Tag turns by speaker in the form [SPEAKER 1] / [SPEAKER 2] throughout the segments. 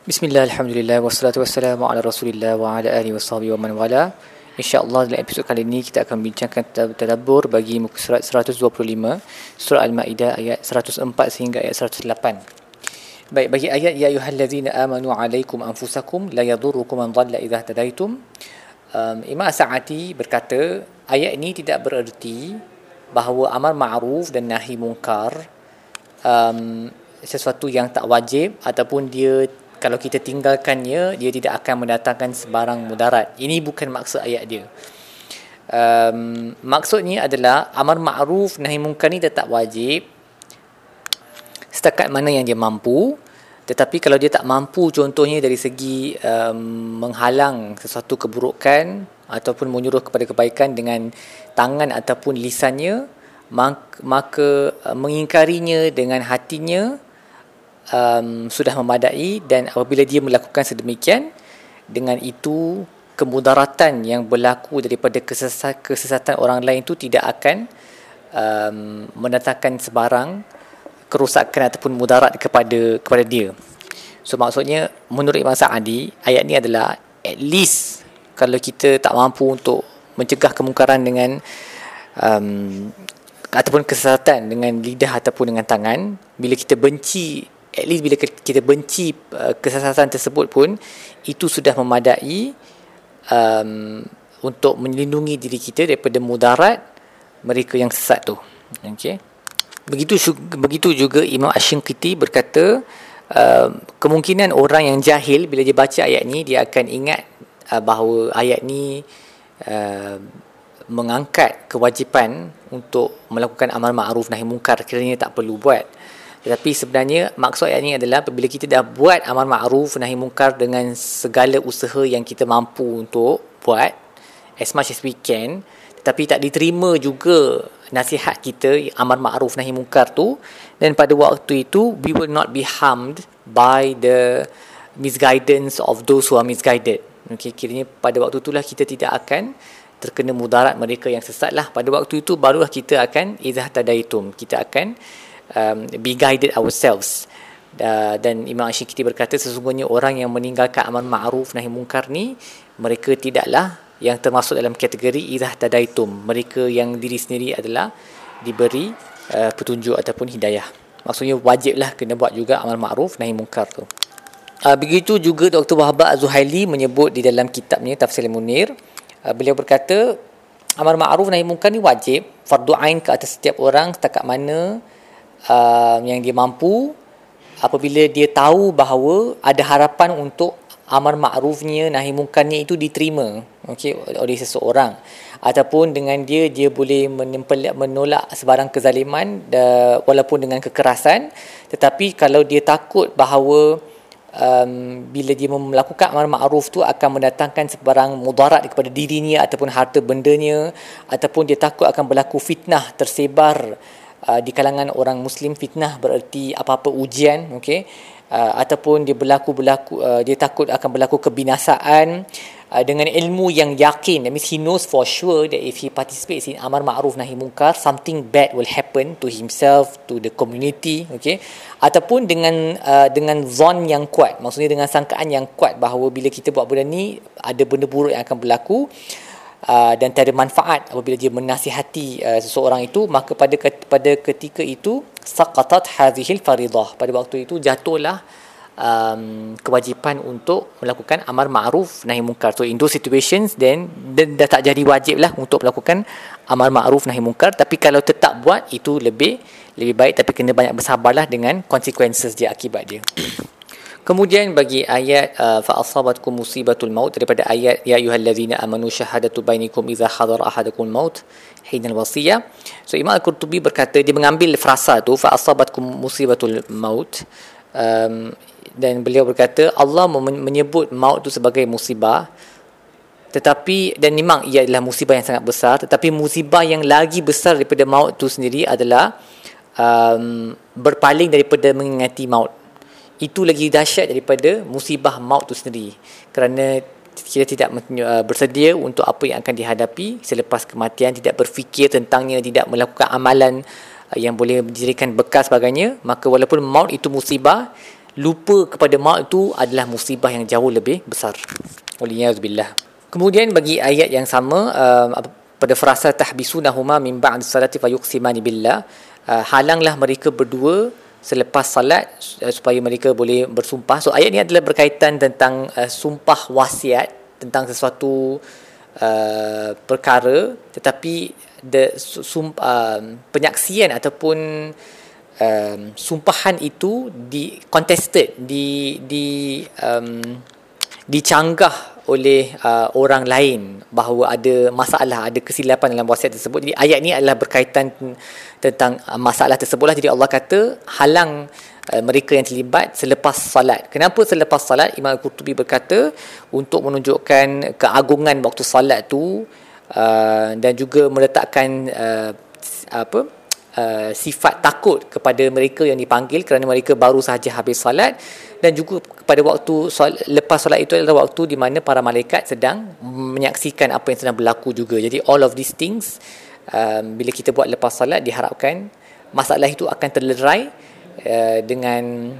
[SPEAKER 1] Bismillah, Alhamdulillah, wassalatu wassalamu ala rasulillah wa ala alihi wa sahbihi wa man wala. InsyaAllah dalam episod kali ini kita akan bincangkan tadabbur bagi muka surat 125 Surah Al-Ma'idah ayat 104 sehingga ayat 108 Baik, bagi ayat Ya ayuhallazina amanu alaikum anfusakum la yadurrukum man dhalla idha tadaitum. Um, Imam Sa'ati berkata ayat ini tidak bererti bahawa amar ma'ruf dan nahi mungkar um, sesuatu yang tak wajib ataupun dia kalau kita tinggalkannya dia tidak akan mendatangkan sebarang mudarat. Ini bukan maksud ayat dia. Um, maksudnya adalah amar ma'ruf nahi munkar ni tetap wajib setakat mana yang dia mampu. Tetapi kalau dia tak mampu contohnya dari segi um, menghalang sesuatu keburukan ataupun menyuruh kepada kebaikan dengan tangan ataupun lisannya maka uh, mengingkarinya dengan hatinya um, sudah memadai dan apabila dia melakukan sedemikian dengan itu kemudaratan yang berlaku daripada kesesatan, kesesatan orang lain itu tidak akan um, mendatangkan sebarang kerusakan ataupun mudarat kepada kepada dia. So maksudnya menurut Imam Sa'adi ayat ni adalah at least kalau kita tak mampu untuk mencegah kemungkaran dengan um, ataupun kesesatan dengan lidah ataupun dengan tangan bila kita benci at least bila kita benci uh, kesesatan tersebut pun itu sudah memadai um, untuk melindungi diri kita daripada mudarat mereka yang sesat tu. Okey. Begitu begitu juga Imam Asy-Syanqiti berkata uh, kemungkinan orang yang jahil bila dia baca ayat ni dia akan ingat uh, bahawa ayat ni uh, mengangkat kewajipan untuk melakukan amal ma'ruf nahi mungkar kiranya tak perlu buat tetapi sebenarnya maksud ayat ini adalah apabila kita dah buat amal ma'ruf nahi mungkar dengan segala usaha yang kita mampu untuk buat as much as we can tetapi tak diterima juga nasihat kita amal ma'ruf nahi mungkar tu dan pada waktu itu we will not be harmed by the misguidance of those who are misguided. Okay, kiranya pada waktu itulah kita tidak akan terkena mudarat mereka yang sesat lah. Pada waktu itu barulah kita akan izah tadaitum. Kita akan um, be guided ourselves. Uh, dan Imam Asyikiti berkata sesungguhnya orang yang meninggalkan amal ma'ruf nahi mungkar ni mereka tidaklah yang termasuk dalam kategori idah tadaitum. Mereka yang diri sendiri adalah diberi uh, petunjuk ataupun hidayah. Maksudnya wajiblah kena buat juga amal ma'ruf nahi mungkar tu. Uh, begitu juga Dr. Wahab Az-Zuhaili menyebut di dalam kitabnya Tafsir Munir uh, beliau berkata amal ma'ruf nahi mungkar ni wajib fardu ain ke atas setiap orang setakat mana uh, yang dia mampu apabila dia tahu bahawa ada harapan untuk amar ma'rufnya nahi mungkarnya itu diterima okey oleh seseorang. Ataupun dengan dia dia boleh menolak sebarang kezaliman uh, walaupun dengan kekerasan tetapi kalau dia takut bahawa um, bila dia melakukan amar ma'ruf tu akan mendatangkan sebarang mudarat kepada dirinya ataupun harta bendanya ataupun dia takut akan berlaku fitnah tersebar uh, di kalangan orang muslim fitnah bererti apa-apa ujian okey? Uh, ataupun dia berlaku berlaku uh, dia takut akan berlaku kebinasaan uh, dengan ilmu yang yakin. That means he knows for sure that if he participates in amar ma'ruf nahi munkar something bad will happen to himself to the community okey? Ataupun dengan uh, dengan zon yang kuat maksudnya dengan sangkaan yang kuat bahawa bila kita buat benda ni ada benda buruk yang akan berlaku dan tiada manfaat apabila dia menasihati uh, seseorang itu maka pada pada ketika itu saqatat hadhil faridah. Pada waktu itu jatuhlah um, kewajipan untuk melakukan amar ma'ruf nahi munkar so in those situations then then dah tak jadi wajib lah untuk melakukan amar ma'ruf nahi munkar tapi kalau tetap buat itu lebih lebih baik. Tapi kena banyak bersabarlah dengan consequences dia akibat dia Kemudian bagi ayat uh, fa asabatkum musibatul maut daripada ayat ya ayyuhallazina amanu syahadatu bainakum idza hadara ahadakum maut hinal wasiyah. So Imam Al-Qurtubi berkata dia mengambil frasa tu fa asabatkum musibatul maut um, dan beliau berkata Allah menyebut maut tu sebagai musibah tetapi dan memang ia adalah musibah yang sangat besar tetapi musibah yang lagi besar daripada maut tu sendiri adalah um, berpaling daripada mengingati maut itu lagi dahsyat daripada musibah maut tu sendiri kerana kita tidak uh, bersedia untuk apa yang akan dihadapi selepas kematian tidak berfikir tentangnya tidak melakukan amalan uh, yang boleh menjadikan bekas sebagainya maka walaupun maut itu musibah lupa kepada maut itu adalah musibah yang jauh lebih besar. Waliyahzubillah. Kemudian bagi ayat yang sama uh, pada frasa tahbisunahuma min ba'd salati fayuqsimani billah halanglah mereka berdua selepas salat uh, supaya mereka boleh bersumpah. So ayat ini adalah berkaitan tentang uh, sumpah wasiat tentang sesuatu uh, perkara tetapi the sum, uh, penyaksian ataupun um, sumpahan itu di contested di di um, dicanggah oleh uh, orang lain bahawa ada masalah ada kesilapan dalam wasiat tersebut. Jadi ayat ini adalah berkaitan tentang uh, masalah tersebutlah. Jadi Allah kata halang uh, mereka yang terlibat selepas salat. Kenapa selepas salat? Imam Al-Qurtubi berkata untuk menunjukkan keagungan waktu salat tu uh, dan juga meletakkan uh, apa uh, sifat takut kepada mereka yang dipanggil kerana mereka baru sahaja habis salat dan juga pada waktu solat, lepas solat itu adalah waktu di mana para malaikat sedang menyaksikan apa yang sedang berlaku juga. Jadi all of these things um, bila kita buat lepas salat diharapkan masalah itu akan terlerai uh, dengan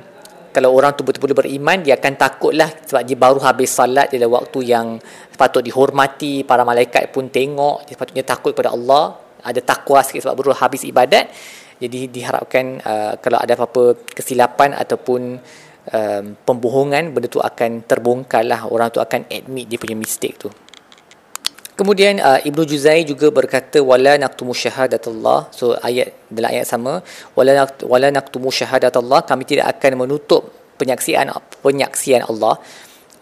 [SPEAKER 1] kalau orang tu betul-betul beriman dia akan takutlah sebab dia baru habis salat adalah waktu yang patut dihormati para malaikat pun tengok dia patutnya takut kepada Allah ada takwa sikit sebab baru habis ibadat jadi diharapkan uh, kalau ada apa-apa kesilapan ataupun um, pembohongan benda tu akan terbongkar lah orang tu akan admit dia punya mistake tu Kemudian uh, Ibnu Juzai juga berkata wala naqtumu syahadatullah. So ayat dalam ayat sama wala wala naqtumu syahadatullah kami tidak akan menutup penyaksian penyaksian Allah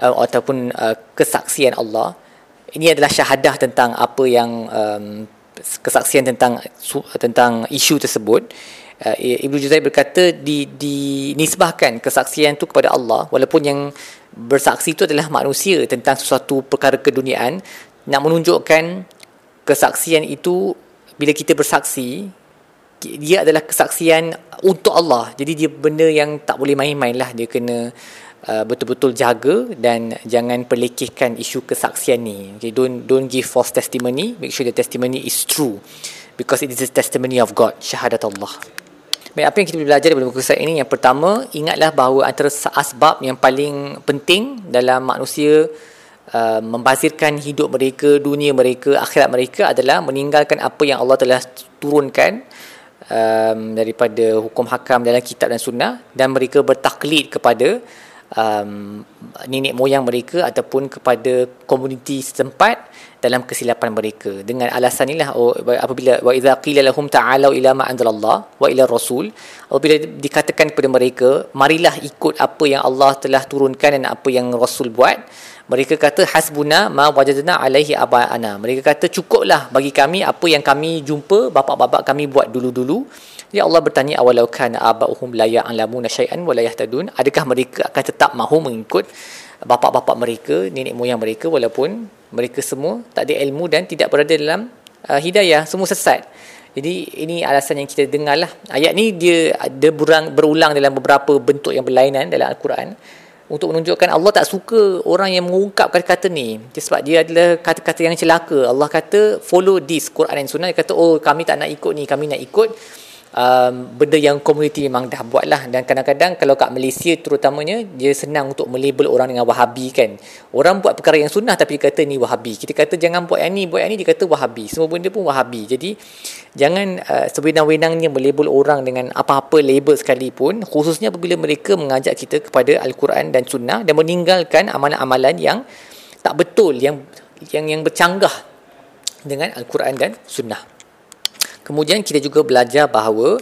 [SPEAKER 1] uh, ataupun uh, kesaksian Allah. Ini adalah syahadah tentang apa yang um, kesaksian tentang tentang isu tersebut. Uh, Ibnu Juzai berkata di dinisbahkan kesaksian itu kepada Allah walaupun yang bersaksi itu adalah manusia tentang sesuatu perkara keduniaan nak menunjukkan kesaksian itu bila kita bersaksi dia adalah kesaksian untuk Allah jadi dia benda yang tak boleh main-main lah dia kena uh, betul-betul jaga dan jangan perlekehkan isu kesaksian ni. Okay, don't don't give false testimony. Make sure the testimony is true because it is a testimony of God syahadat Allah. Baik, apa yang kita belajar daripada buku kisah ini? Yang pertama ingatlah bahawa antara asbab yang paling penting dalam manusia Uh, membazirkan hidup mereka, dunia mereka, akhirat mereka adalah meninggalkan apa yang Allah telah turunkan um, daripada hukum hakam dalam kitab dan sunnah dan mereka bertaklid kepada um, nenek moyang mereka ataupun kepada komuniti setempat dalam kesilapan mereka dengan alasan inilah oh, apabila wa idza qila lahum ta'alu ila ma anzalallah wa ila rasul apabila dikatakan kepada mereka marilah ikut apa yang Allah telah turunkan dan apa yang rasul buat mereka kata hasbuna ma wajadna alaihi abana. Mereka kata cukuplah bagi kami apa yang kami jumpa bapa-bapa kami buat dulu-dulu. Jadi Allah bertanya awalau kana abauhum la ya'lamuna syai'an wa la yahtadun. Adakah mereka akan tetap mahu mengikut bapa-bapa mereka, nenek moyang mereka walaupun mereka semua tak ada ilmu dan tidak berada dalam uh, hidayah, semua sesat. Jadi ini alasan yang kita dengar lah. Ayat ni dia ada berulang dalam beberapa bentuk yang berlainan dalam Al-Quran untuk menunjukkan Allah tak suka orang yang mengungkap kata-kata ni sebab dia adalah kata-kata yang celaka Allah kata follow this Quran dan Sunnah dia kata oh kami tak nak ikut ni kami nak ikut um, benda yang komuniti memang dah buat lah dan kadang-kadang kalau kat Malaysia terutamanya dia senang untuk melabel orang dengan wahabi kan? Orang buat perkara yang sunnah tapi kata ni wahabi. Kita kata jangan buat yang ni buat yang ni. Dia kata wahabi. Semua benda pun wahabi. Jadi jangan uh, sewenang-wenangnya melabel orang dengan apa-apa label sekalipun khususnya apabila mereka mengajak kita kepada Al-Quran dan sunnah dan meninggalkan amalan-amalan yang tak betul yang yang yang bercanggah dengan Al-Quran dan sunnah Kemudian kita juga belajar bahawa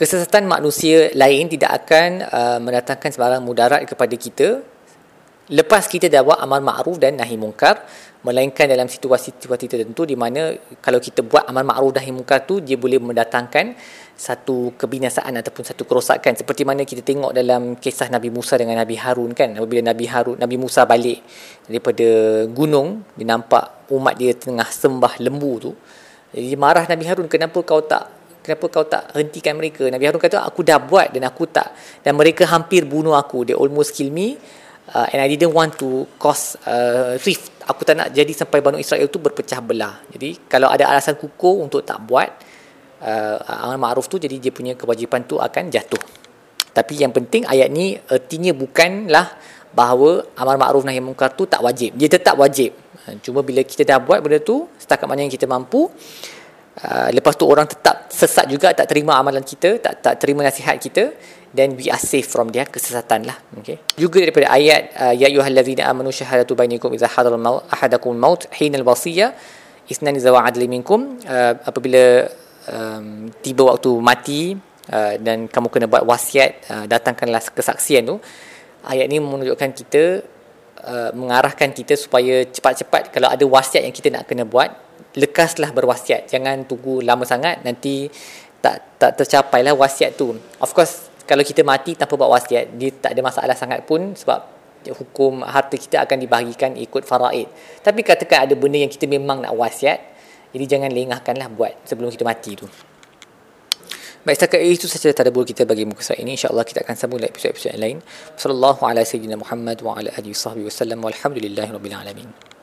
[SPEAKER 1] kesesatan manusia lain tidak akan uh, mendatangkan sebarang mudarat kepada kita lepas kita dah buat amal ma'ruf dan nahi mungkar melainkan dalam situasi-situasi tertentu di mana kalau kita buat amal ma'ruf dan nahi mungkar tu dia boleh mendatangkan satu kebinasaan ataupun satu kerosakan. Seperti mana kita tengok dalam kisah Nabi Musa dengan Nabi Harun kan. Apabila Nabi Harun Nabi Musa balik daripada gunung dia nampak umat dia tengah sembah lembu tu jadi marah Nabi Harun kenapa kau tak kenapa kau tak hentikan mereka? Nabi Harun kata aku dah buat dan aku tak dan mereka hampir bunuh aku. They almost kill me uh, and I didn't want to cause uh, rift. Aku tak nak jadi sampai Banu Israel tu berpecah belah. Jadi kalau ada alasan kukuh untuk tak buat uh, amal ma'ruf tu jadi dia punya kewajipan tu akan jatuh. Tapi yang penting ayat ni ertinya bukanlah bahawa amar makruf nahi munkar tu tak wajib. Dia tetap wajib. Ha, cuma bila kita dah buat benda tu, setakat mana yang kita mampu, uh, lepas tu orang tetap sesat juga, tak terima amalan kita, tak tak terima nasihat kita, then we are safe from dia kesesatan lah. Okay. Juga daripada ayat, uh, Ya ayuhallazina amanu syahadatu bainikum iza hadal maut, ahadakum maut, hinal wasiyah, isnani zawa adli minkum, uh, apabila um, tiba waktu mati, uh, dan kamu kena buat wasiat, uh, datangkanlah kesaksian tu, ayat ni menunjukkan kita uh, mengarahkan kita supaya cepat-cepat kalau ada wasiat yang kita nak kena buat lekaslah berwasiat. Jangan tunggu lama sangat nanti tak tak tercapai lah wasiat tu. Of course kalau kita mati tanpa buat wasiat dia tak ada masalah sangat pun sebab hukum harta kita akan dibahagikan ikut faraid. Tapi katakan ada benda yang kita memang nak wasiat jadi jangan lengahkanlah buat sebelum kita mati tu Baik, setakat itu sahaja tadabbur kita bagi muka surat ini. InsyaAllah kita akan sambung dalam episod-episod lain. Sallallahu ala sayyidina Muhammad wa ala alihi wa wa sallam. Rabbil alamin.